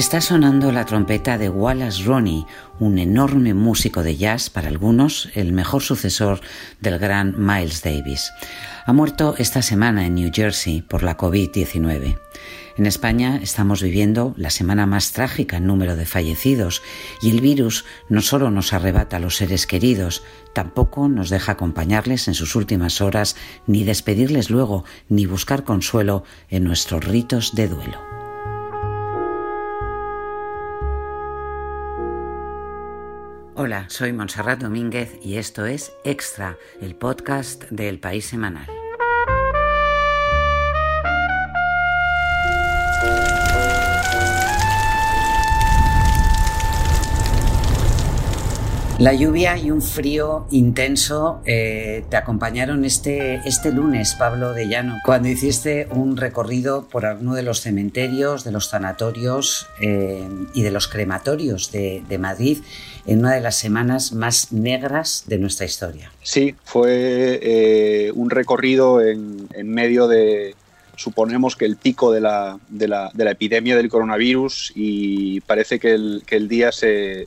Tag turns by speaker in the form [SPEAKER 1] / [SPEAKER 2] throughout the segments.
[SPEAKER 1] Está sonando la trompeta de Wallace Roney, un enorme músico de jazz, para algunos el mejor sucesor del gran Miles Davis. Ha muerto esta semana en New Jersey por la COVID-19. En España estamos viviendo la semana más trágica en número de fallecidos y el virus no solo nos arrebata a los seres queridos, tampoco nos deja acompañarles en sus últimas horas, ni despedirles luego, ni buscar consuelo en nuestros ritos de duelo. Hola, soy Montserrat Domínguez y esto es Extra, el podcast del País Semanal. La lluvia y un frío intenso eh, te acompañaron este, este lunes, Pablo de Llano, cuando hiciste un recorrido por uno de los cementerios, de los sanatorios eh, y de los crematorios de, Madrid en una de las semanas más negras de nuestra historia.
[SPEAKER 2] Sí, fue eh, un recorrido en, medio de, suponemos que el pico de la, de la, epidemia del coronavirus y parece que el, que el día se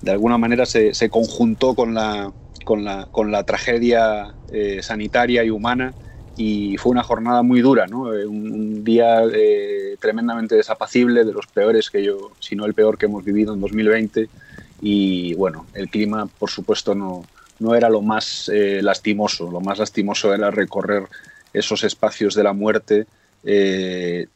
[SPEAKER 2] de alguna manera se, conjuntó con la, con la, con la tragedia eh, sanitaria y humana y fue una jornada muy dura, ¿no? Eh, un, día eh, tremendamente desapacible, de los peores que yo, si no el peor que hemos vivido en 2020 y bueno, el clima por supuesto no, no era lo más lastimoso, lo más lastimoso era recorrer esos espacios de la muerte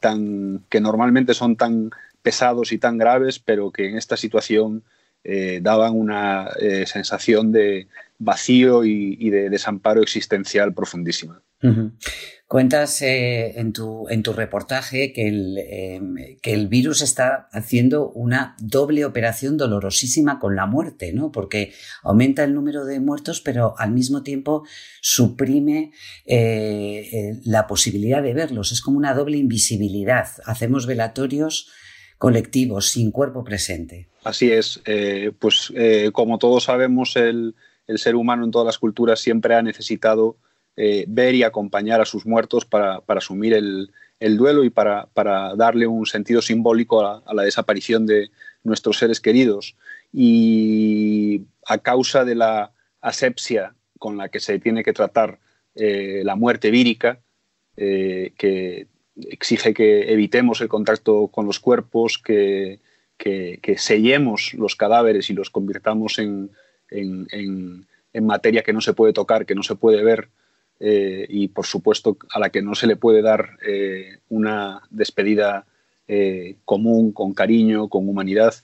[SPEAKER 2] tan, que normalmente son tan pesados y tan graves, pero que en esta situación eh, daban una eh, sensación de vacío y, de desamparo existencial profundísima.
[SPEAKER 1] Cuentas eh, en, tu, en, tu, reportaje que el, em, que el, virus está haciendo una doble operación dolorosísima con la muerte, ¿no? Porque aumenta el número de muertos, pero al mismo tiempo suprime la posibilidad de verlos. Es como una doble invisibilidad. Hacemos velatorios colectivos sin cuerpo presente.
[SPEAKER 2] Así es, eh, pues eh, como todos sabemos, el, ser humano en todas las culturas siempre ha necesitado eh, ver y acompañar a sus muertos para, asumir el, duelo y para, darle un sentido simbólico a, la desaparición de nuestros seres queridos. Y a causa de la asepsia con la que se tiene que tratar la muerte vírica, que exige que evitemos el contacto con los cuerpos, que que, sellemos los cadáveres y los convirtamos en, materia que no se puede tocar, que no se puede ver eh, y por supuesto a la que no se le puede dar eh, una despedida eh, común, con cariño, con humanidad,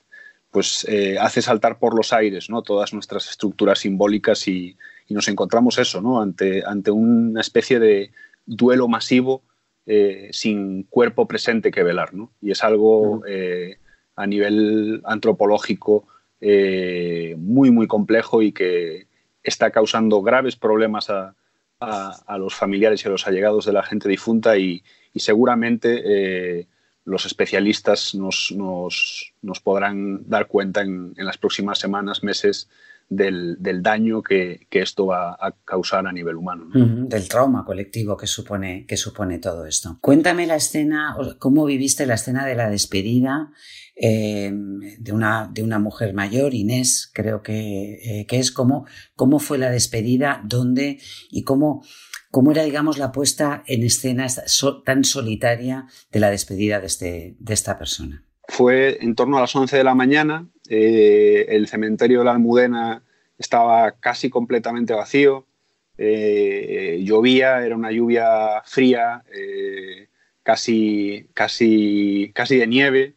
[SPEAKER 2] pues hace saltar por los aires ¿no? todas nuestras estructuras simbólicas y, nos encontramos eso, ¿no? ante, ante una especie de duelo masivo sin cuerpo presente que velar. ¿no? Y es algo a nivel antropológico eh, muy, muy complejo y que está causando graves problemas a, los familiares y a los allegados de la gente difunta y, seguramente eh, los especialistas nos, podrán dar cuenta en, las próximas semanas, meses, del, daño que, esto va a causar a nivel humano.
[SPEAKER 1] Del trauma colectivo que supone, que supone todo esto. Cuéntame la escena, cómo viviste la escena de la despedida Em, de, una, de una mujer mayor, Inés, creo que, eh, que es cómo, cómo fue la despedida, dónde y cómo, cómo era, digamos, la puesta en escena tan solitaria de la despedida de, este, de esta persona.
[SPEAKER 2] Fue en torno a las 11 de la mañana, eh, el cementerio de la Almudena estaba casi completamente vacío, eh, llovía, era una lluvia fría, casi, casi, casi de nieve,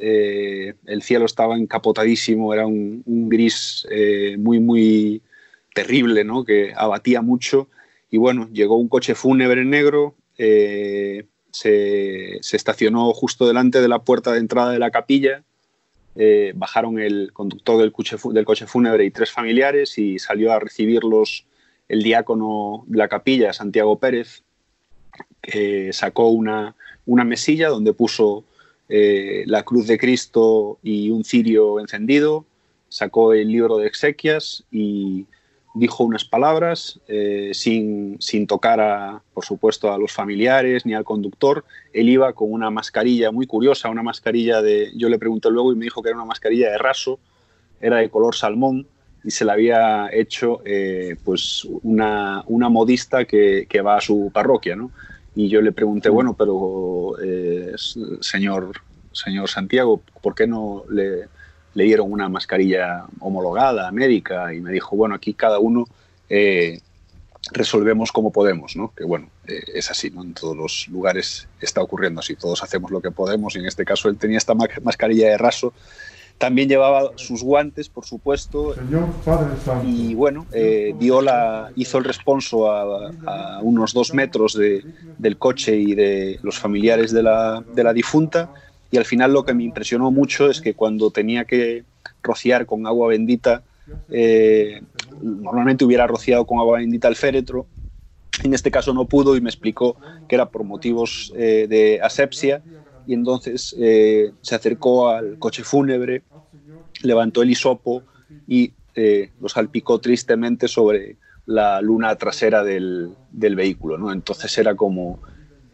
[SPEAKER 2] eh, el cielo estaba encapotadísimo, era un, gris eh, muy, muy terrible, ¿no? que abatía mucho. Y bueno, llegó un coche fúnebre negro, eh, se, estacionó justo delante de la puerta de entrada de la capilla, bajaron el conductor del coche, del coche fúnebre y tres familiares y salió a recibirlos el diácono de la capilla, Santiago Pérez, que sacó una, una mesilla donde puso eh, la cruz de Cristo y un cirio encendido, sacó el libro de exequias y dijo unas palabras eh, sin, tocar, a, por supuesto, a los familiares ni al conductor. Él iba con una mascarilla muy curiosa, una mascarilla de, yo le pregunté luego y me dijo que era una mascarilla de raso, era de color salmón y se la había hecho eh, pues una, modista que, va a su parroquia, Y yo le pregunté, bueno, pero eh, señor, señor Santiago, ¿por qué no le le dieron una mascarilla homologada, médica, y me dijo, bueno, aquí cada uno eh, resolvemos como podemos, ¿no? Que bueno, eh, es así, ¿no? En todos los lugares está ocurriendo así, todos hacemos lo que podemos, y en este caso él tenía esta mascarilla de raso, también llevaba sus guantes, por supuesto, y bueno, eh, dio la, hizo el responso a, unos dos metros del coche y de los familiares de la, de la difunta, y al final lo que me impresionó mucho es que cuando tenía que rociar con agua bendita, eh, normalmente hubiera rociado con agua bendita el féretro, en este caso no pudo y me explicó que era por motivos eh, de asepsia y entonces eh, se acercó al coche fúnebre, levantó el hisopo y lo salpicó tristemente sobre la luna trasera del, del vehículo. ¿no? Entonces era como,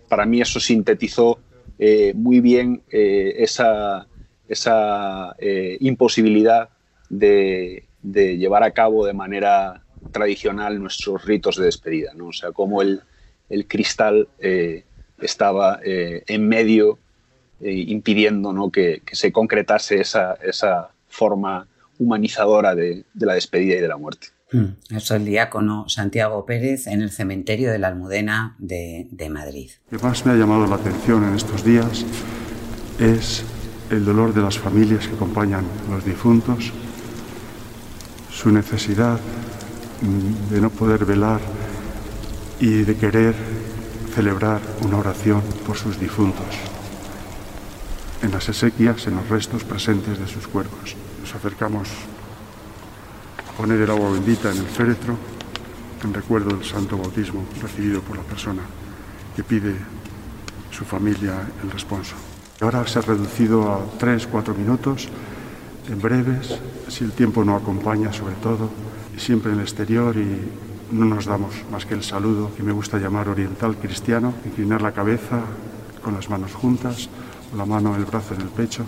[SPEAKER 2] para mí eso sintetizó eh, muy bien eh, esa, esa eh, imposibilidad de, llevar a cabo de manera tradicional nuestros ritos de despedida, ¿no? O sea, como el, el cristal estaba en medio, impidiendo ¿no? que, se concretase esa, esa forma humanizadora de la despedida y de la muerte.
[SPEAKER 1] Mm. Es el diácono Santiago Pérez en el cementerio de la Almudena de, Madrid.
[SPEAKER 3] Lo que más me ha llamado la atención en estos días es el dolor de las familias que acompañan a los difuntos, su necesidad mm, de no poder velar y de querer celebrar una oración por sus difuntos en las exequias, en los restos presentes de sus cuerpos. Nos acercamos poner el agua bendita en el féretro en recuerdo del santo bautismo recibido por la persona que pide su familia el responso. Ahora se ha reducido a tres, cuatro minutos, en breves, si el tiempo no acompaña sobre todo, y siempre en el exterior y no nos damos más que el saludo que me gusta llamar oriental cristiano, inclinar la cabeza con las manos juntas, la mano el brazo en el pecho,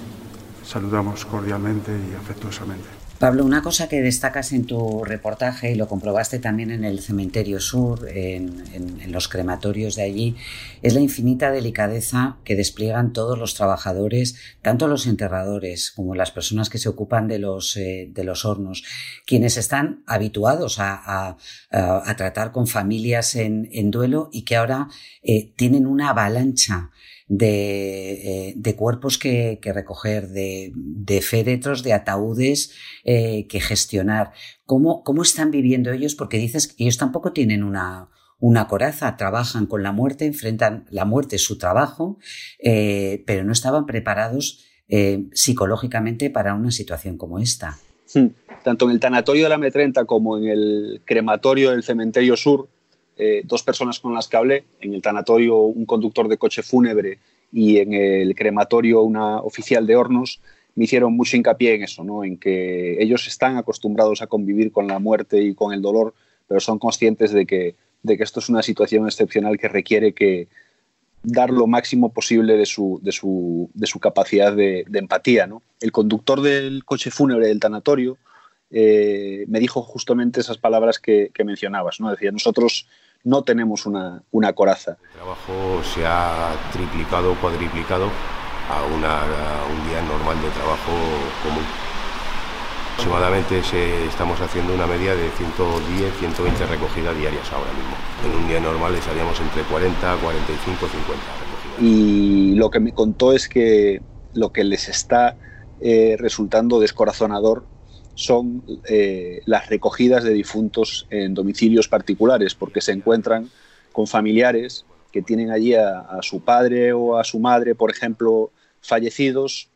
[SPEAKER 3] saludamos cordialmente y afectuosamente.
[SPEAKER 1] Pablo, una cosa que destacas en tu reportaje y lo comprobaste también en el Cementerio Sur, en, los crematorios de allí, es la infinita delicadeza que despliegan todos los trabajadores, tanto los enterradores como las personas que se ocupan de los, eh, de los hornos, quienes están habituados a, tratar con familias en, duelo y que ahora eh, tienen una avalancha de, eh, cuerpos que, recoger, de, féretros, de ataúdes eh, que gestionar. ¿Cómo, ¿Cómo están viviendo ellos? Porque dices que ellos tampoco tienen una, una coraza, trabajan con la muerte, enfrentan la muerte, su trabajo, eh, pero no estaban preparados psicológicamente para una situación como esta.
[SPEAKER 2] Hmm. Tanto en el tanatorio de la M30 como en el crematorio del cementerio sur, eh, dos personas con las que hablé, en el tanatorio un conductor de coche fúnebre y en el crematorio una oficial de hornos, me hicieron mucho hincapié en eso, ¿no? en que ellos están acostumbrados a convivir con la muerte y con el dolor, pero son conscientes de que, de que esto es una situación excepcional que requiere que dar lo máximo posible de su, de su, de su capacidad de, empatía. ¿no? El conductor del coche fúnebre del tanatorio eh, me dijo justamente esas palabras que, que mencionabas. ¿no? Decía, nosotros no tenemos una, una coraza.
[SPEAKER 4] El trabajo se ha triplicado cuadriplicado a, una, un día normal de trabajo común. Aproximadamente se, estamos haciendo una media de 110, 120 recogidas diarias ahora mismo. En un día normal estaríamos entre 40, 45, 50 recogidas.
[SPEAKER 2] Y lo que me contó es que lo que les está eh, resultando descorazonador son eh, las recogidas de difuntos en domicilios particulares, porque se encuentran con familiares que tienen allí a, su padre o a su madre, por ejemplo, fallecidos,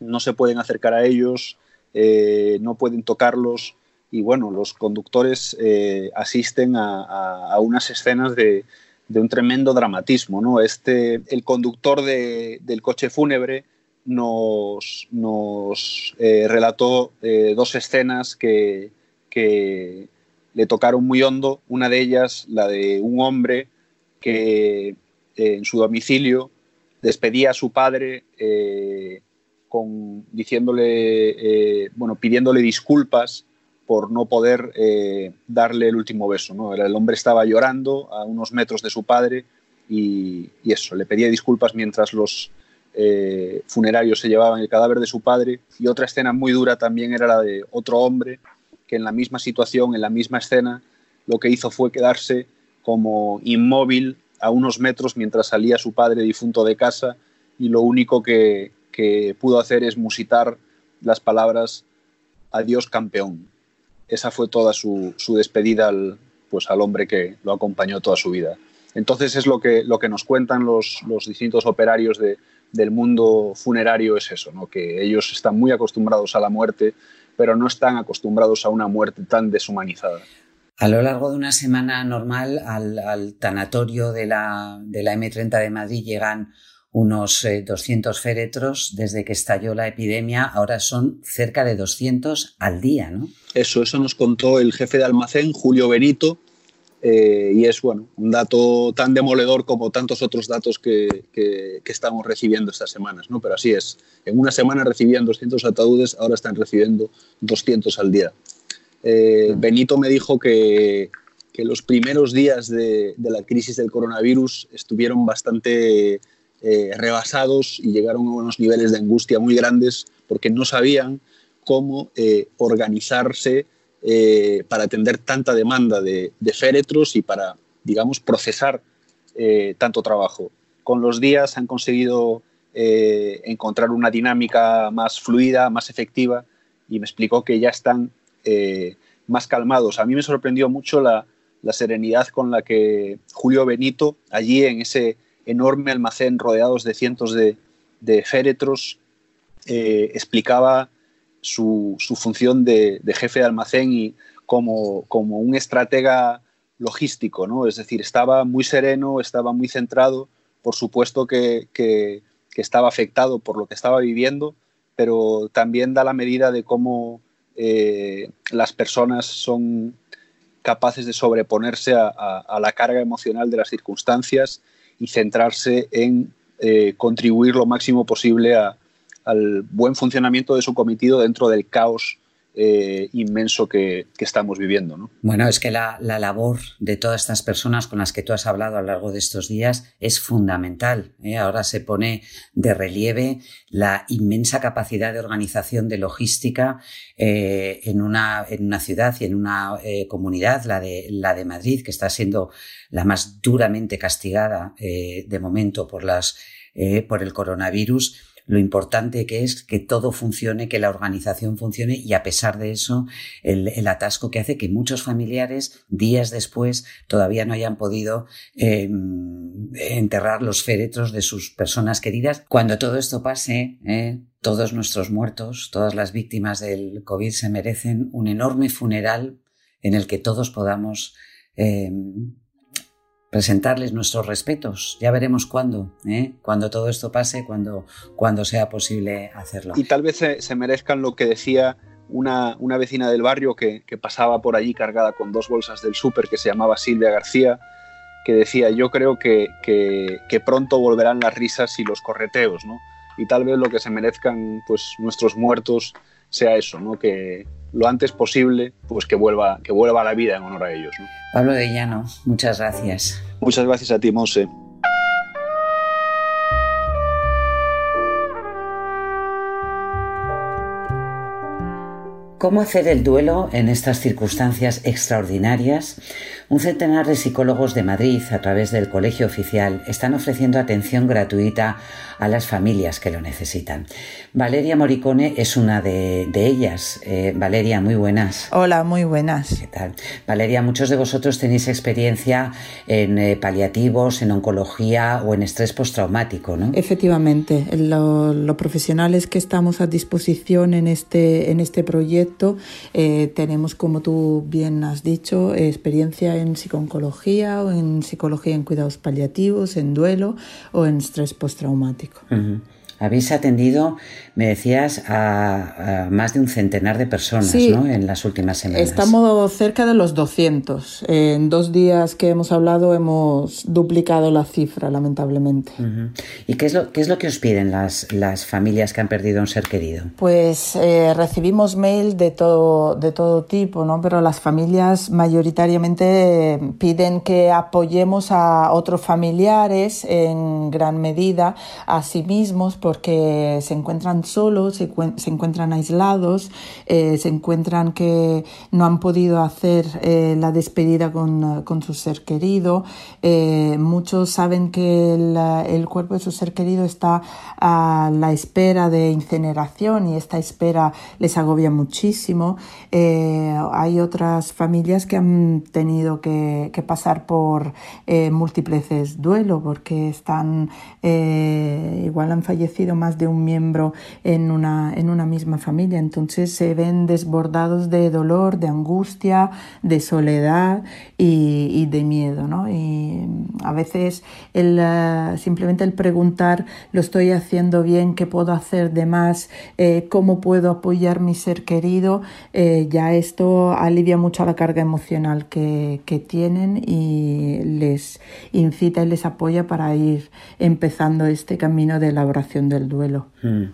[SPEAKER 2] no se pueden acercar a ellos, eh, no pueden tocarlos y bueno, los conductores eh, asisten a, unas escenas de, un tremendo dramatismo. ¿no? Este, el conductor del coche fúnebre nos, nos eh, relató eh, dos escenas que, le tocaron muy hondo, una de ellas la de un hombre que eh, en su domicilio despedía a su padre con, diciéndole, bueno, pidiéndole disculpas por no poder darle el último beso. ¿no? El hombre estaba llorando a unos metros de su padre y, y eso, le pedía disculpas mientras los funerarios se llevaban el cadáver de su padre. Y otra escena muy dura también era la de otro hombre que en la misma situación, en la misma escena, lo que hizo fue quedarse como inmóvil a unos metros mientras salía su padre difunto de casa y lo único que, pudo hacer es musitar las palabras adiós campeón. Esa fue toda su, despedida al, pues, al hombre que lo acompañó toda su vida. Entonces es lo que, lo que nos cuentan los, distintos operarios del mundo funerario es eso, ¿no? que ellos están muy acostumbrados a la muerte, pero no están acostumbrados a una muerte tan deshumanizada.
[SPEAKER 1] A lo largo de una semana normal al, tanatorio de la, de la, M30 de Madrid llegan unos 200 eh, féretros desde que estalló la epidemia, ahora son cerca de 200 al día, ¿no?
[SPEAKER 2] Eso, eso nos contó el jefe de almacén, Julio Benito, eh, y es bueno, un dato tan demoledor como tantos otros datos que, que, estamos recibiendo estas semanas. ¿no? Pero así es, en una semana recibían 200 ataúdes, ahora están recibiendo 200 al día. Eh, Benito me dijo que, que los primeros días de, de, la crisis del coronavirus estuvieron bastante eh, rebasados y llegaron a unos niveles de angustia muy grandes porque no sabían cómo organizarse eh, para atender tanta demanda de, féretros y para, digamos, procesar eh, tanto trabajo. Con los días han conseguido eh, encontrar una dinámica más fluida, más efectiva y me explicó que ya están más calmados. A mí me sorprendió mucho la, serenidad con la que Julio Benito, allí en ese enorme almacén rodeados de cientos de, de féretros, explicaba su, función de, jefe de almacén y como, un estratega logístico, ¿no? Es decir, estaba muy sereno, estaba muy centrado, por supuesto que, estaba afectado por lo que estaba viviendo, pero también da la medida de cómo eh, las personas son capaces de sobreponerse a, la carga emocional de las circunstancias y centrarse en eh, contribuir lo máximo posible a, al buen funcionamiento de su cometido dentro del caos eh, inmenso que, estamos viviendo. ¿no?
[SPEAKER 1] Bueno, es que la, labor de todas estas personas con las que tú has hablado a lo largo de estos días es fundamental. ¿eh? Ahora se pone de relieve la inmensa capacidad de organización de logística eh, en, una, en una ciudad y en una comunidad, la de, la de Madrid, que está siendo la más duramente castigada de momento por, las, por el coronavirus lo importante que es que todo funcione, que la organización funcione y a pesar de eso, el, atasco que hace que muchos familiares días después todavía no hayan podido em, enterrar los féretros de sus personas queridas. Cuando todo esto pase, eh, todos nuestros muertos, todas las víctimas del COVID se merecen un enorme funeral en el que todos podamos em, presentarles nuestros respetos. Ya veremos cuándo, ¿eh? cuando todo esto pase, cuando, cuando sea posible hacerlo.
[SPEAKER 2] Y tal vez se, merezcan lo que decía una, una vecina del barrio que, pasaba por allí cargada con dos bolsas del súper que se llamaba Silvia García, que decía, yo creo que, que, pronto volverán las risas y los correteos, ¿no? Y tal vez lo que se merezcan pues, nuestros muertos sea eso, ¿no? Que lo antes posible, pues que vuelva, que vuelva a la vida en honor a ellos. ¿no?
[SPEAKER 1] Pablo de Llano, muchas gracias.
[SPEAKER 2] Muchas gracias a ti, Monse.
[SPEAKER 1] ¿Cómo hacer el duelo en estas circunstancias extraordinarias? Un centenar de psicólogos de Madrid, a través del Colegio Oficial, están ofreciendo atención gratuita a las familias que lo necesitan. Valeria Moricone es una de, ellas. Eh, Valeria, muy buenas.
[SPEAKER 5] Hola, muy buenas.
[SPEAKER 1] ¿Qué tal? Valeria, muchos de vosotros tenéis experiencia en eh, paliativos, en oncología o en estrés postraumático, ¿no?
[SPEAKER 5] Efectivamente, los profesionales que estamos a disposición en este, en este proyecto eh, tenemos, como tú bien has dicho, experiencia en psiconcología o en psicología en cuidados paliativos, en duelo o en estrés postraumático.
[SPEAKER 1] Habéis atendido, me decías, a, más de un centenar de personas ¿no? en las últimas semanas.
[SPEAKER 5] Estamos cerca de los 200. En dos días que hemos hablado hemos duplicado la cifra, lamentablemente.
[SPEAKER 1] ¿Y qué es, lo, qué es lo que os piden las, las familias que han perdido un ser querido?
[SPEAKER 5] Pues eh, recibimos mail de todo, de todo tipo, ¿no? pero las familias mayoritariamente piden que apoyemos a otros familiares en gran medida, a sí mismos, porque se encuentran solos, se, encuentran aislados, eh, se encuentran que no han podido hacer eh, la despedida con, con, su ser querido. Eh, muchos saben que el, el, cuerpo de su ser querido está a la espera de incineración y esta espera les agobia muchísimo. hay otras familias que han tenido que, que pasar por múltiples duelos porque están igual han fallecido más de un miembro en una, en una misma familia. Entonces se ven desbordados de dolor, de angustia, de soledad y, de miedo. ¿no? Y a veces el, eh, simplemente el preguntar, ¿lo estoy haciendo bien? ¿Qué puedo hacer de más? Eh, ¿Cómo puedo apoyar mi ser querido? Eh, ya esto alivia mucho la carga emocional que, que tienen y les incita y les apoya para ir empezando este camino de elaboración del duelo.
[SPEAKER 1] Mm.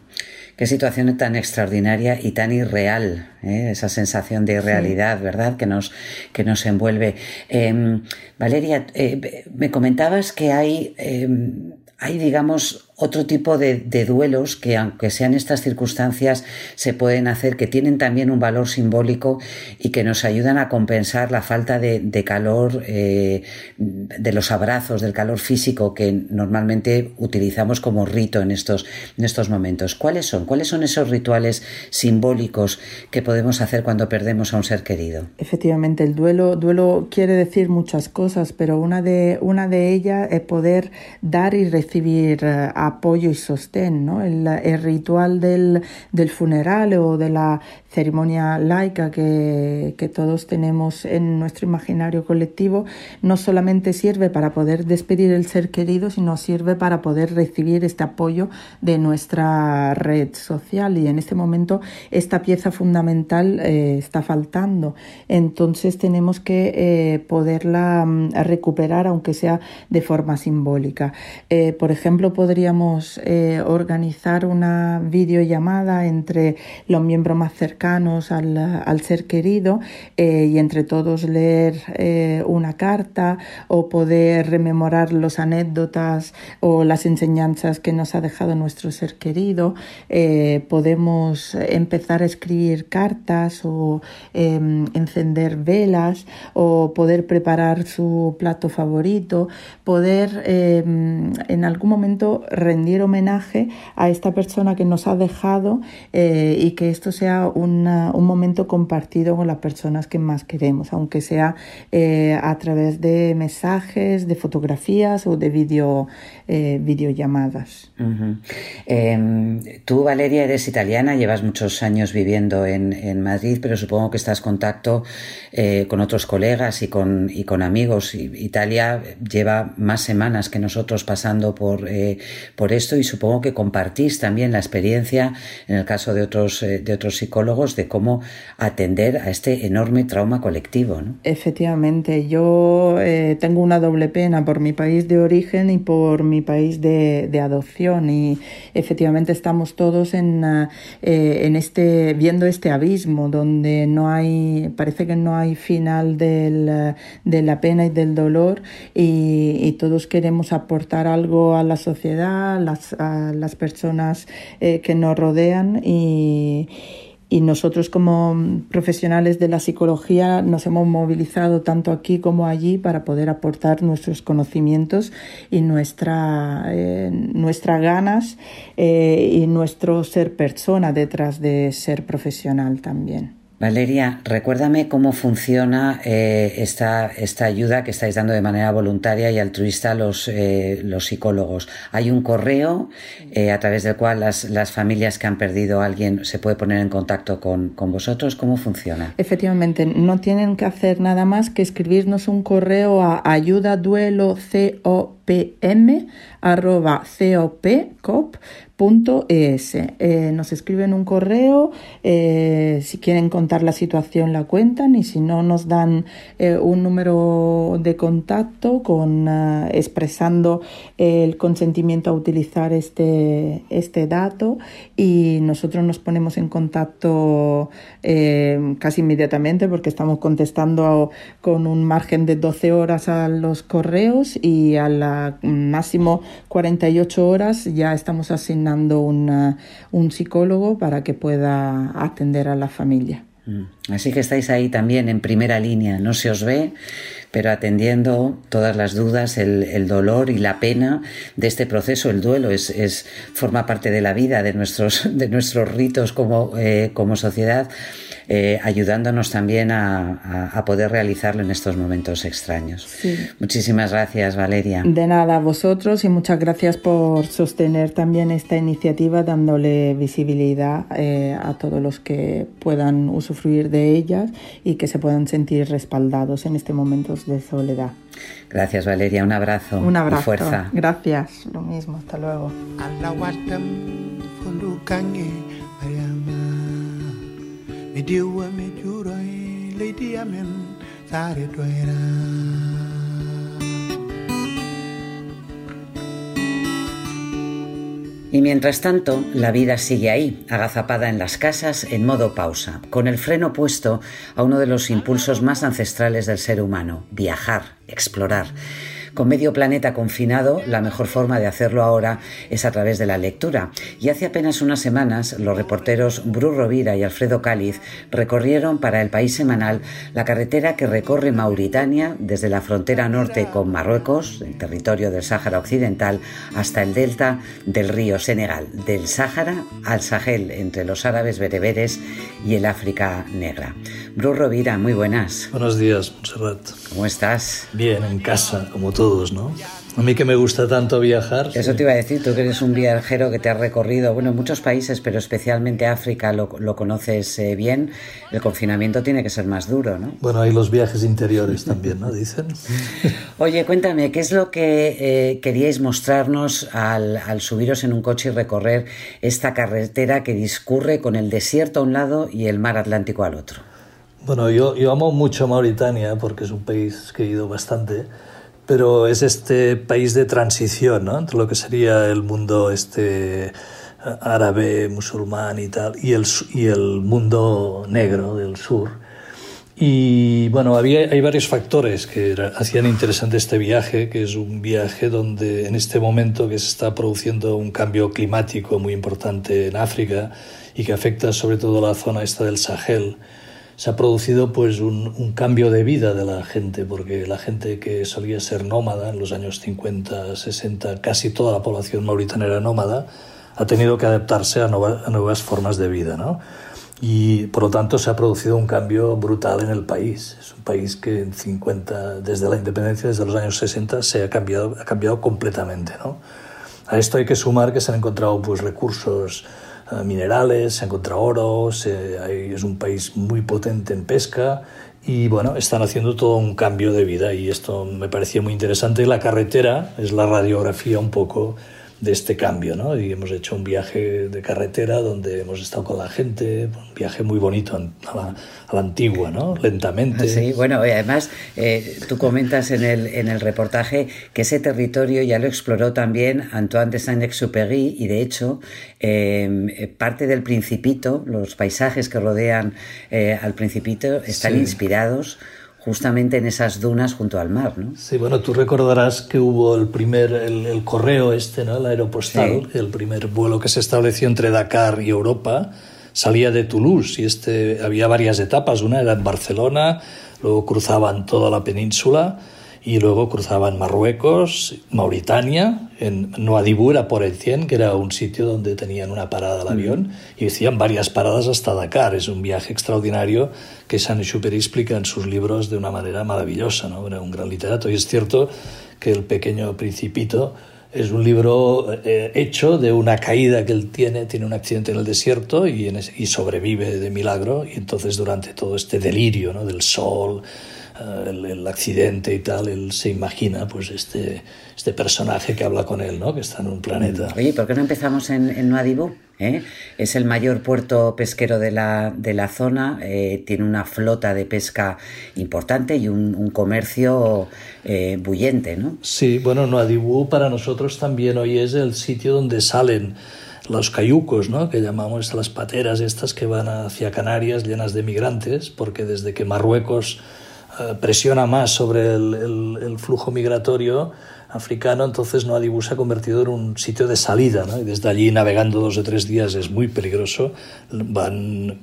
[SPEAKER 1] Qué situación tan extraordinaria y tan irreal, ¿eh? esa sensación de irrealidad, ¿verdad? Que nos, que nos envuelve. Em, Valeria, eh, me comentabas que hay, em, hay digamos, otro tipo de, duelos que, aunque sean estas circunstancias, se pueden hacer, que tienen también un valor simbólico y que nos ayudan a compensar la falta de, calor, eh, de los abrazos, del calor físico que normalmente utilizamos como rito en estos, en estos momentos. ¿Cuáles son? ¿Cuáles son esos rituales simbólicos que podemos hacer cuando perdemos a un ser querido?
[SPEAKER 5] Efectivamente, el duelo, duelo quiere decir muchas cosas, pero una de, una de ellas es poder dar y recibir eh, apoyo y sostén. ¿no? El, ritual del, del, funeral o de la ceremonia laica que, todos tenemos en nuestro imaginario colectivo no solamente sirve para poder despedir el ser querido, sino sirve para poder recibir este apoyo de nuestra red social y en este momento esta pieza fundamental eh, está faltando. Entonces tenemos que eh, poderla mm, recuperar aunque sea de forma simbólica. Eh, por ejemplo, podríamos eh, organizar una videollamada entre los miembros más cercanos al, ser querido eh, y entre todos leer eh, una carta o poder rememorar las anécdotas o las enseñanzas que nos ha dejado nuestro ser querido. podemos empezar a escribir cartas o em, encender velas o poder preparar su plato favorito, poder em, en algún momento rendir homenaje a esta persona que nos ha dejado eh, y que esto sea un momento compartido con las personas que más queremos, aunque sea eh, a través de mensajes, de fotografías o de video, eh, videollamadas.
[SPEAKER 1] Em, tú, Valeria, eres italiana, llevas muchos años viviendo en, Madrid, pero supongo que estás en contacto con otros colegas y con, y con amigos. Italia lleva más semanas que nosotros pasando por, por esto y supongo que compartís también la experiencia, en el caso de otros, eh, de otros psicólogos, de cómo atender a este enorme trauma colectivo. ¿no?
[SPEAKER 5] Efectivamente, yo eh, tengo una doble pena por mi país de origen y por mi país de, de adopción y efectivamente estamos todos en, eh, en este, viendo este abismo donde no hay, parece que no hay final del, de la pena y del dolor y, y todos queremos aportar algo a la sociedad las, a las personas eh, que nos rodean y, y nosotros como profesionales de la psicología nos hemos movilizado tanto aquí como allí para poder aportar nuestros conocimientos y nuestra, eh, nuestras ganas eh, y nuestro ser persona detrás de ser profesional también.
[SPEAKER 1] Valeria, recuérdame cómo funciona eh, esta, esta ayuda que estáis dando de manera voluntaria y altruista a los, eh, los psicólogos. Hay un correo eh, a través del cual las, las, familias que han perdido a alguien se puede poner en contacto con, con, vosotros. ¿Cómo funciona?
[SPEAKER 5] Efectivamente, no tienen que hacer nada más que escribirnos un correo a ayudaduelo.co pm.copcop.es. Eh, nos escriben un correo, eh, si quieren contar la situación la cuentan y si no nos dan eh, un número de contacto con expresando el consentimiento a utilizar este, este dato y nosotros nos ponemos en contacto casi inmediatamente porque estamos contestando con un margen de 12 horas a los correos y a la máximo 48 horas ya estamos asignando un psicólogo para que pueda atender a la familia.
[SPEAKER 1] Mm. Así que estáis ahí también en primera línea, no se os ve, pero atendiendo todas las dudas, el, dolor y la pena de este proceso. El duelo es, es, forma parte de la vida, de nuestros, de nuestros ritos como, eh, como sociedad eh, ayudándonos también a, poder realizarlo en estos momentos extraños. Muchísimas gracias, Valeria.
[SPEAKER 5] De nada, a vosotros y muchas gracias por sostener también esta iniciativa dándole visibilidad eh, a todos los que puedan usufruir de ellas y que se puedan sentir respaldados en este momento de soledad.
[SPEAKER 1] Gracias, Valeria. Un abrazo.
[SPEAKER 5] Un abrazo.
[SPEAKER 1] Y fuerza.
[SPEAKER 5] Gracias. Lo mismo. Hasta luego.
[SPEAKER 1] Y mientras tanto, la vida sigue ahí, agazapada en las casas, en modo pausa, con el freno puesto a uno de los impulsos más ancestrales del ser humano, viajar, explorar. Con medio planeta confinado, la mejor forma de hacerlo ahora es a través de la lectura. Y hace apenas unas semanas, los reporteros Bru Rovira y Alfredo Cáliz recorrieron para el país semanal la carretera que recorre Mauritania desde la frontera norte con Marruecos, el territorio del Sáhara Occidental, hasta el delta del río Senegal, del Sáhara al Sahel, entre los árabes bereberes y el África Negra. Bru Rovira, muy buenas.
[SPEAKER 6] Buenos días, Montserrat.
[SPEAKER 1] ¿Cómo estás?
[SPEAKER 6] Bien, en casa, como todos, ¿no? A mí que me gusta tanto viajar.
[SPEAKER 1] Eso te iba a decir, tú que eres un viajero que te has recorrido, bueno, muchos países, pero especialmente África lo, conoces eh, bien. El confinamiento tiene que ser más duro, ¿no?
[SPEAKER 6] Bueno, hay los viajes interiores también, ¿no? Dicen.
[SPEAKER 1] Oye, cuéntame, ¿qué es lo que eh, queríais mostrarnos al, al subiros en un coche y recorrer esta carretera que discurre con el desierto a un lado y el mar Atlántico al otro?
[SPEAKER 6] Bueno, yo, yo amo mucho Mauritania porque es un país que he ido bastante, pero es este país de transición entre lo que sería el mundo este árabe, musulmán y tal, y el, y el mundo negro del sur. Y bueno, había, hay varios factores que hacían interesante este viaje, que es un viaje donde en este momento que se está produciendo un cambio climático muy importante en África y que afecta sobre todo la zona esta del Sahel, se ha producido pues un, cambio de vida de la gente, porque la gente que solía ser nómada en los años 50, 60, casi toda la población mauritana era nómada, ha tenido que adaptarse a, a nuevas formas de vida, ¿no? Y por lo tanto se ha producido un cambio brutal en el país. Es un país que en 50, desde la independencia, desde los años 60, se ha cambiado, ha cambiado completamente, ¿no? A esto hay que sumar que se han encontrado pues, recursos minerales, se encuentra oro, es un país muy potente en pesca y bueno, están haciendo todo un cambio de vida y esto me parecía muy interesante. La carretera es la radiografía un poco de este cambio, ¿no? Y hemos hecho un viaje de carretera donde hemos estado con la gente, un viaje muy bonito a la, a la antigua, ¿no? Lentamente.
[SPEAKER 1] Sí, bueno, además eh, tú comentas en el, en el reportaje que ese territorio ya lo exploró también Antoine de Saint-Exupéry y de hecho eh, parte del Principito, los paisajes que rodean eh, al Principito están inspirados justamente en esas dunas junto al mar, ¿no?
[SPEAKER 6] Sí, bueno, tú recordarás que hubo el primer, el, correo este, ¿no? El aeropostal, el primer vuelo que se estableció entre Dakar y Europa, salía de Toulouse y este, había varias etapas, una era en Barcelona, luego cruzaban toda la península y luego cruzaban Marruecos, Mauritania, en Noadibur a por Etienne, que era un sitio donde tenían una parada al avión, y hacían varias paradas hasta Dakar. Es un viaje extraordinario que Saint-Exupéry explica en sus libros de una manera maravillosa, ¿no? Era un gran literato. Y es cierto que El pequeño principito es un libro eh, hecho de una caída que él tiene, tiene un accidente en el desierto y, y sobrevive de milagro, y entonces durante todo este delirio ¿no? del sol, eh, el, accidente y tal, él se imagina pues este, este personaje que habla con él, ¿no? que está en un planeta.
[SPEAKER 1] Oye, ¿por qué no empezamos en, en Nuadibú? ¿Eh? Es el mayor puerto pesquero de la, de la zona, eh, tiene una flota de pesca importante y un, comercio eh, bullente, ¿no?
[SPEAKER 6] Sí, bueno, Nuadibú para nosotros también hoy es el sitio donde salen los cayucos, ¿no? que llamamos las pateras estas que van hacia Canarias llenas de migrantes, porque desde que Marruecos presiona más sobre el, flujo migratorio, africano, entonces Nuadibú se ha convertido en un sitio de salida, y desde allí navegando dos o tres días es muy peligroso, van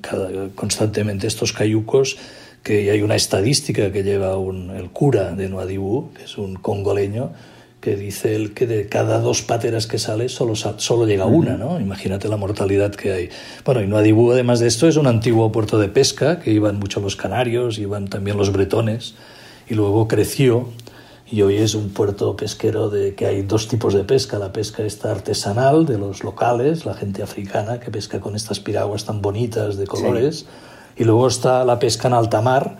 [SPEAKER 6] constantemente estos cayucos, que hay una estadística que lleva un, el cura de Nuadibú, que es un congoleño, que dice él que de cada dos pateras que sale solo, solo llega una, ¿no? Imagínate la mortalidad que hay. Bueno, y Nuadibú, además de esto, es un antiguo puerto de pesca, que iban mucho los canarios, iban también los bretones, y luego creció y hoy es un puerto pesquero de que hay dos tipos de pesca, la pesca esta artesanal de los locales, la gente africana que pesca con estas piraguas tan bonitas de colores, y luego está la pesca en alta mar,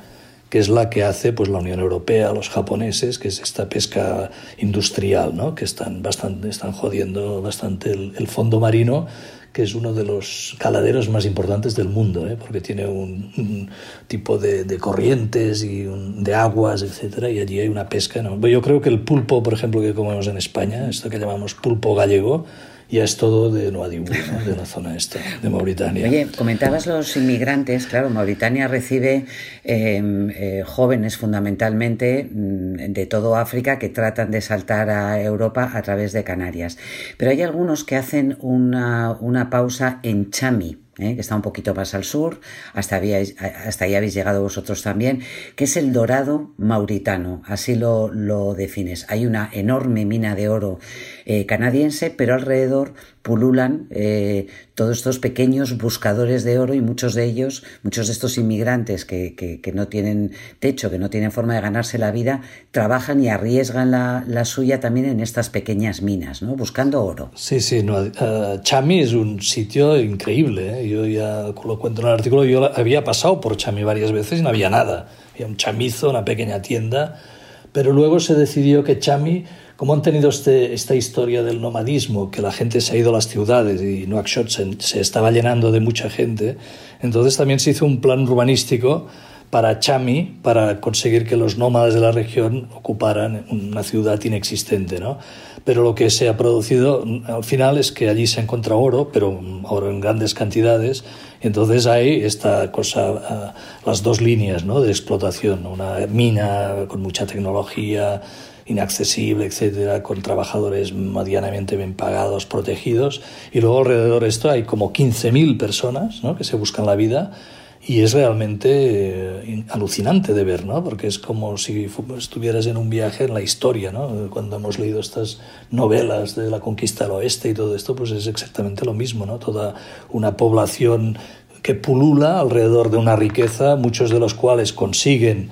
[SPEAKER 6] que es la que hace pues la Unión Europea, los japoneses, que es esta pesca industrial, ¿no? que están bastante están jodiendo bastante el fondo marino que es uno de los caladeros más importantes del mundo, ¿eh? porque tiene un, tipo de, corrientes y de aguas, etcétera, y allí hay una pesca. ¿no? Yo creo que el pulpo, por ejemplo, que comemos en España, esto que llamamos pulpo gallego, ya es todo de Nuadibú, de la zona esta, de Mauritania.
[SPEAKER 1] Oye, comentabas los inmigrantes, claro, Mauritania recibe em, eh, jóvenes fundamentalmente mm, de todo África que tratan de saltar a Europa a través de Canarias. Pero hay algunos que hacen una, una pausa en Chami ¿eh? que está un poquito más al sur, hasta, hasta ahí habéis llegado vosotros también, que es el dorado mauritano, así lo, lo defines. Hay una enorme mina de oro eh, canadiense, pero alrededor pululan eh, todos estos pequeños buscadores de oro y muchos de ellos, muchos de estos inmigrantes que, que, no tienen techo, que no tienen forma de ganarse la vida, trabajan y arriesgan la, la suya también en estas pequeñas minas, ¿no? buscando oro.
[SPEAKER 6] Sí, sí, no, uh, Chami es un sitio increíble, ¿eh? yo ya lo cuento en el artículo, yo había pasado por Chami varias veces y no había nada, había un chamizo, una pequeña tienda, pero luego se decidió que Chami como han tenido este, esta historia del nomadismo, que la gente se ha ido a las ciudades y Nuakchot se, se estaba llenando de mucha gente, entonces también se hizo un plan urbanístico para Chami, para conseguir que los nómadas de la región ocuparan una ciudad inexistente. ¿no? Pero lo que se ha producido al final es que allí se encuentra oro, pero oro en grandes cantidades, y entonces hay esta cosa, ah, las dos líneas ¿no? de explotación, una mina con mucha tecnología, inaccesible, etcétera, con trabajadores medianamente bien pagados, protegidos. Y luego alrededor de esto hay como 15.000 personas ¿no? que se buscan la vida y es realmente eh, alucinante de ver, ¿no? Porque es como si estuvieras en un viaje en la historia, ¿no? Cuando hemos leído estas novelas de la conquista del oeste y todo esto, pues es exactamente lo mismo, ¿no? Toda una población que pulula alrededor de una riqueza, muchos de los cuales consiguen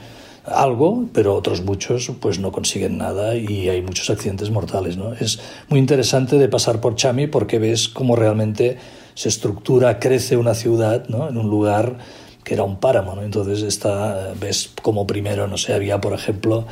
[SPEAKER 6] algo, pero otros muchos pues no consiguen nada y hay muchos accidentes mortales. ¿no? Es muy interesante de pasar por Chami porque ves cómo realmente se estructura, crece una ciudad ¿no? en un lugar que era un páramo. ¿no? Entonces está, ves como primero, no sé, había por ejemplo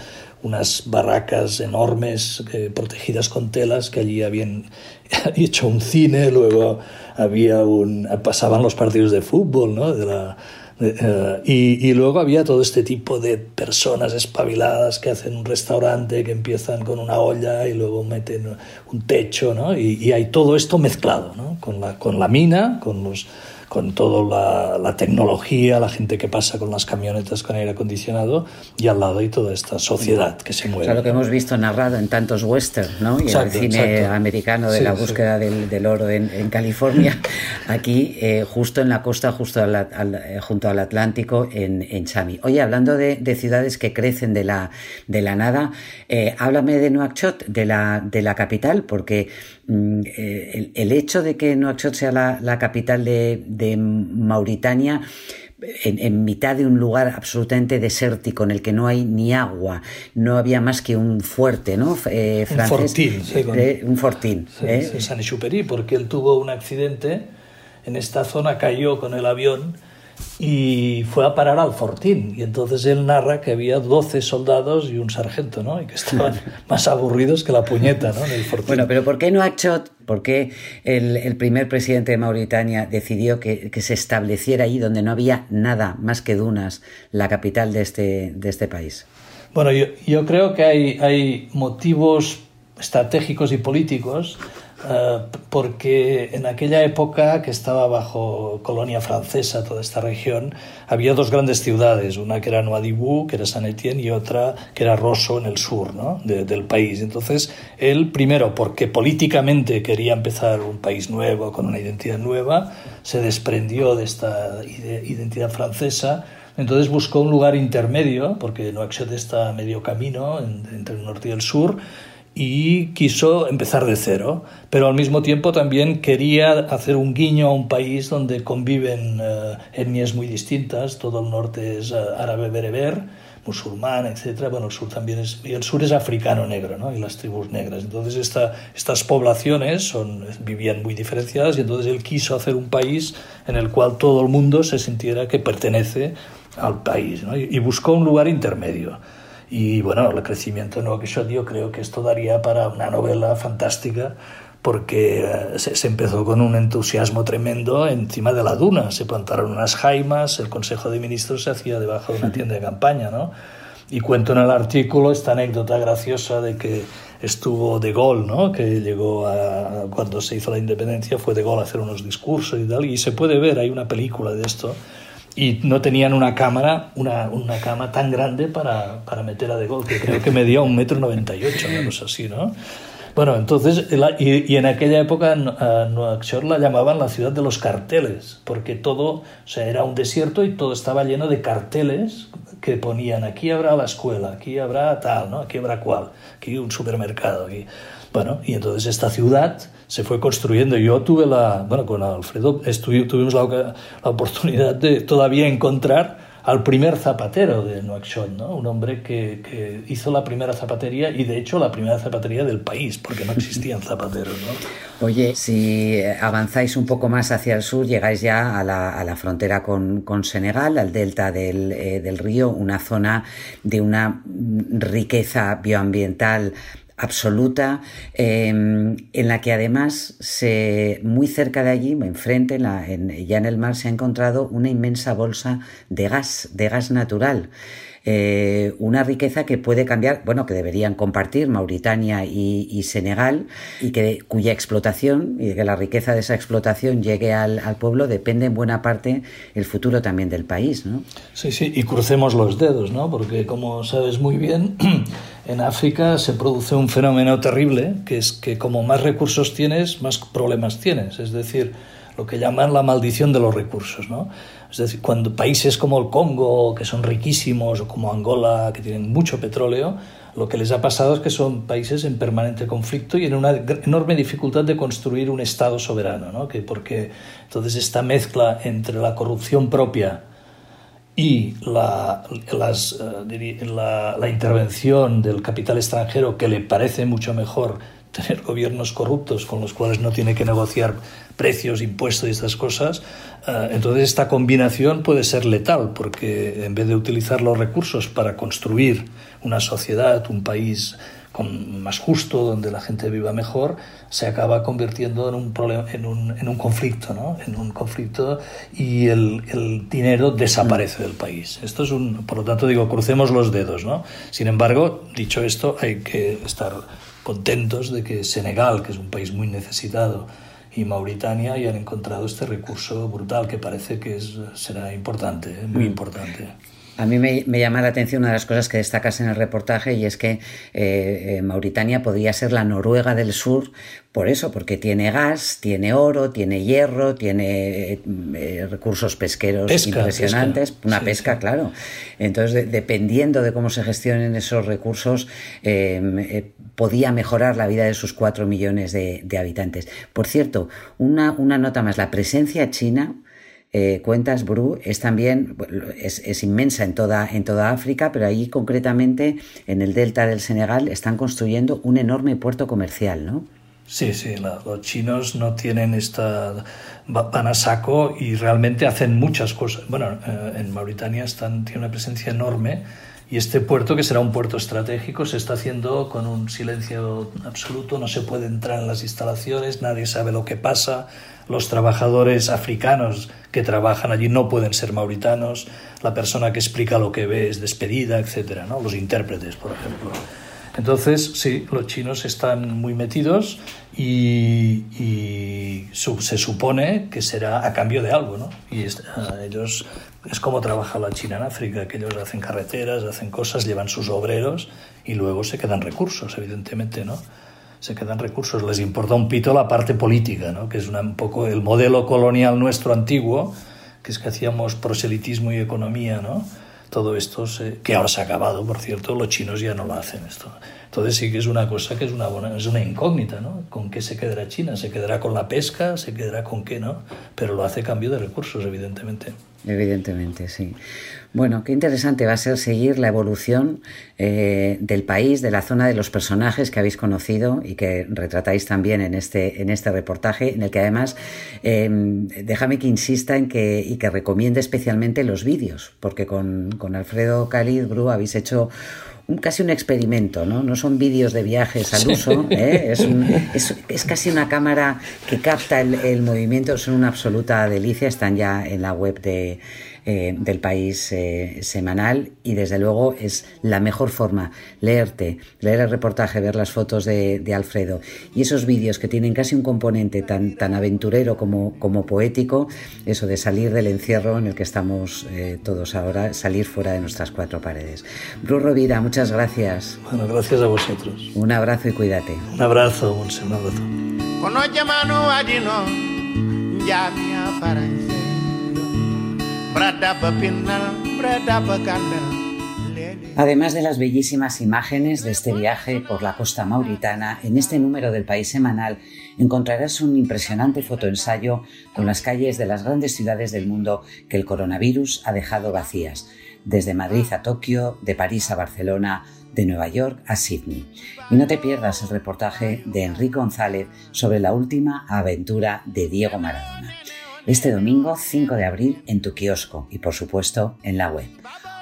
[SPEAKER 6] unas barracas enormes eh, protegidas con telas que allí habían hecho un cine, luego había un, pasaban los partidos de fútbol ¿no? de la eh, y, y, luego había todo este tipo de personas espabiladas que hacen un restaurante, que empiezan con una olla y luego meten un techo, ¿no? Y, y hay todo esto mezclado, ¿no? Con la, con la mina, con los con toda la, tecnología, la gente que pasa con las camionetas con aire acondicionado y al lado hay toda esta sociedad que se mueve.
[SPEAKER 1] O lo que hemos visto narrado en tantos westerns, ¿no? Y el cine americano de la búsqueda Del, oro en, California, aquí eh, justo en la costa, justo al, eh, junto al Atlántico, en, en Chami. Oye, hablando de, ciudades que crecen de la, de la nada, eh, háblame de Nuakchot, de la, de la capital, porque mm, el, hecho de que Nuakchot sea la, la capital de de Mauritania en, mitad de un lugar absolutamente desértico en el que no hay ni agua, no había más que un fuerte, ¿no?
[SPEAKER 6] Eh, un fortín,
[SPEAKER 1] eh, un fortín.
[SPEAKER 6] ¿eh? San porque él tuvo un accidente en esta zona, cayó con el avión y fue a parar al fortín. Y entonces él narra que había 12 soldados y un sargento, ¿no? Y que estaban más aburridos que la puñeta, ¿no? En el fortín.
[SPEAKER 1] Bueno, pero ¿por qué Nouakchott, por qué el, el primer presidente de Mauritania decidió que, que, se estableciera ahí donde no había nada más que dunas, la capital de este, de este país?
[SPEAKER 6] Bueno, yo, yo creo que hay, hay motivos estratégicos y políticos porque en aquella época que estaba bajo colonia francesa toda esta región, había dos grandes ciudades, una que era Nouadhibou, que era San Etienne, y otra que era Rosso en el sur ¿no? del país. Entonces, él, primero, porque políticamente quería empezar un país nuevo, con una identidad nueva, se desprendió de esta identidad francesa, entonces buscó un lugar intermedio, porque Nouakchott está a medio camino entre el norte y el sur, y quiso empezar de cero, pero al mismo tiempo también quería hacer un guiño a un país donde conviven uh, etnias muy distintas, todo el norte es uh, árabe bereber, musulmán, etc. Bueno, el sur también es, y el sur es africano negro, ¿no? Y las tribus negras. Entonces esta, estas poblaciones son, vivían muy diferenciadas y entonces él quiso hacer un país en el cual todo el mundo se sintiera que pertenece al país, y buscó un lugar intermedio. Y bueno, el crecimiento de Nouakchott yo creo que esto daría para una novela fantástica porque eh, se, se, empezó con un entusiasmo tremendo encima de la duna. Se plantaron unas jaimas, el Consejo de Ministros se hacía debajo de una tienda de campaña, ¿no? Y cuento en el artículo esta anécdota graciosa de que estuvo De Gaulle, ¿no? que llegó a, cuando se hizo la independencia, fue De Gaulle a hacer unos discursos y tal, y se puede ver, hay una película de esto, y no tenían una cámara, una, una cama tan grande para, para meter a De Gaulle, que creo que medía un metro noventa y ocho, una cosa así, ¿no? Bueno, entonces, y, y en aquella época a Nueva la llamaban la ciudad de los carteles, porque todo, o sea, era un desierto y todo estaba lleno de carteles que ponían aquí habrá la escuela, aquí habrá tal, ¿no? Aquí habrá cual, aquí un supermercado, aquí. Bueno, y entonces esta ciudad se fue construyendo. Yo tuve la, bueno, con Alfredo tuvimos la, la oportunidad de todavía encontrar al primer zapatero de Nouakchott, ¿no? un hombre que, que, hizo la primera zapatería y de hecho la primera zapatería del país, porque no existían zapateros. ¿no?
[SPEAKER 1] Oye, si avanzáis un poco más hacia el sur, llegáis ya a la, a la frontera con, con, Senegal, al delta del, eh, del río, una zona de una riqueza bioambiental absoluta, eh, en la que además se, muy cerca de allí, enfrente, en la, en, ya en el mar, se ha encontrado una inmensa bolsa de gas, de gas natural. Eh, una riqueza que puede cambiar, bueno, que deberían compartir Mauritania y, Senegal y que cuya explotación y que la riqueza de esa explotación llegue al, al, pueblo depende en buena parte el futuro también del país, ¿no?
[SPEAKER 6] Sí, sí, y crucemos los dedos, ¿no? Porque como sabes muy bien, en África se produce un fenómeno terrible, que es que como más recursos tienes, más problemas tienes, es decir, lo que llaman la maldición de los recursos, ¿no? Es decir, cuando países como el Congo, que son riquísimos, o como Angola, que tienen mucho petróleo, lo que les ha pasado es que son países en permanente conflicto y en una enorme dificultad de construir un Estado soberano, ¿no? que porque entonces esta mezcla entre la corrupción propia y la, las, la, la intervención del capital extranjero que le parece mucho mejor tener gobiernos corruptos con los cuales no tiene que negociar precios, impuestos y estas cosas, uh, entonces esta combinación puede ser letal, porque en vez de utilizar los recursos para construir una sociedad, un país más justo, donde la gente viva mejor, se acaba convirtiendo en un, problema, en un, en un conflicto, ¿no? En un conflicto y el, el, dinero desaparece del país. Esto es un, por lo tanto, digo, crucemos los dedos, ¿no? Sin embargo, dicho esto, hay que estar contentos de que Senegal, que es un país muy necesitado, y Mauritania hayan encontrado este recurso brutal que parece que es, será importante, ¿eh? muy importante.
[SPEAKER 1] A mí me, me, llama la atención una de las cosas que destacas en el reportaje y es que eh, Mauritania podría ser la Noruega del Sur por eso, porque tiene gas, tiene oro, tiene hierro, tiene eh, recursos pesqueros pesca, impresionantes, pesca. una sí, pesca, sí. claro. Entonces, de, dependiendo de cómo se gestionen esos recursos, eh, podía mejorar la vida de sus cuatro millones de, de habitantes. Por cierto, una, una nota más, la presencia china eh, cuentas, Bru, es también, es, inmensa en toda, en toda África, pero ahí concretamente en el delta del Senegal están construyendo un enorme puerto comercial, ¿no?
[SPEAKER 6] Sí, sí, los chinos no tienen esta... van a saco y realmente hacen muchas cosas. Bueno, eh, en Mauritania están, tiene una presencia enorme y este puerto, que será un puerto estratégico, se está haciendo con un silencio absoluto, no se puede entrar en las instalaciones, nadie sabe lo que pasa, los trabajadores africanos que trabajan allí no pueden ser mauritanos, la persona que explica lo que ve es despedida, etc. ¿no? Los intérpretes, por ejemplo. Entonces, sí, los chinos están muy metidos y, se supone que será a cambio de algo, ¿no? Y ellos es como trabaja la China en África, que ellos hacen carreteras, hacen cosas, llevan sus obreros y luego se quedan recursos, evidentemente, ¿no? Se quedan recursos, les importa un pito la parte política, ¿no? Que es un poco el modelo colonial nuestro antiguo, que es que hacíamos proselitismo y economía, ¿no? todo esto, que ahora se ha acabado, por cierto, los chinos ya no lo hacen esto. Entonces sí que es una cosa que es una, buena, es una incógnita, ¿no? ¿Con qué se quedará China? ¿Se quedará con la pesca? ¿Se quedará con qué no? Pero lo hace cambio de recursos, evidentemente.
[SPEAKER 1] Evidentemente, sí. Bueno, qué interesante va a ser seguir la evolución eh, del país, de la zona de los personajes que habéis conocido y que retratáis también en este, en este reportaje, en el que además em, déjame que insista en que y que recomiende especialmente los vídeos, porque con, con Alfredo Cálid Bru habéis hecho casi un experimento, ¿no? No son vídeos de viajes al uso, ¿eh? es, es, es, casi una cámara que capta el, el movimiento, son una absoluta delicia, están ya en la web de eh, del país eh, semanal y desde luego es la mejor forma leerte, leer el reportaje, ver las fotos de, Alfredo y esos vídeos que tienen casi un componente tan, tan aventurero como, como poético, eso de salir del encierro en el que estamos eh, todos ahora, salir fuera de nuestras cuatro paredes. Bruno Rovira, muchas gracias.
[SPEAKER 6] Bueno, gracias a vosotros.
[SPEAKER 1] Un abrazo y cuídate.
[SPEAKER 6] Un abrazo, un abrazo.
[SPEAKER 1] Además de las bellísimas imágenes de este viaje por la costa mauritana, en este número del País Semanal encontrarás un impresionante fotoensayo con las calles de las grandes ciudades del mundo que el coronavirus ha dejado vacías, desde Madrid a Tokio, de París a Barcelona, de Nueva York a Sydney. Y no te pierdas el reportaje de Enrique González sobre la última aventura de Diego Maradona este domingo 5 de abril en tu kiosco y por supuesto en la web.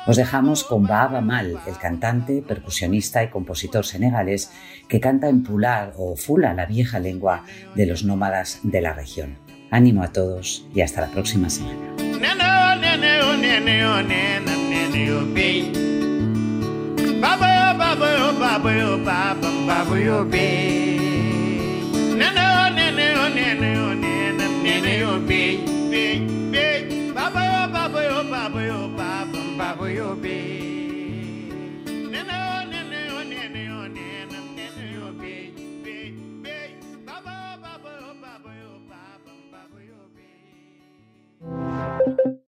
[SPEAKER 1] Os dejamos con Baaba Mal, el cantante, percusionista y compositor senegalés que canta en Pular o Fula, la vieja lengua de los nómadas de la región. Ánimo a todos y hasta la próxima semana. yo big, yo, papa yo, papa yo, papa, papa yo big. Nene yo, nene yo, nene yo, nene, yo, yo, yo, yo.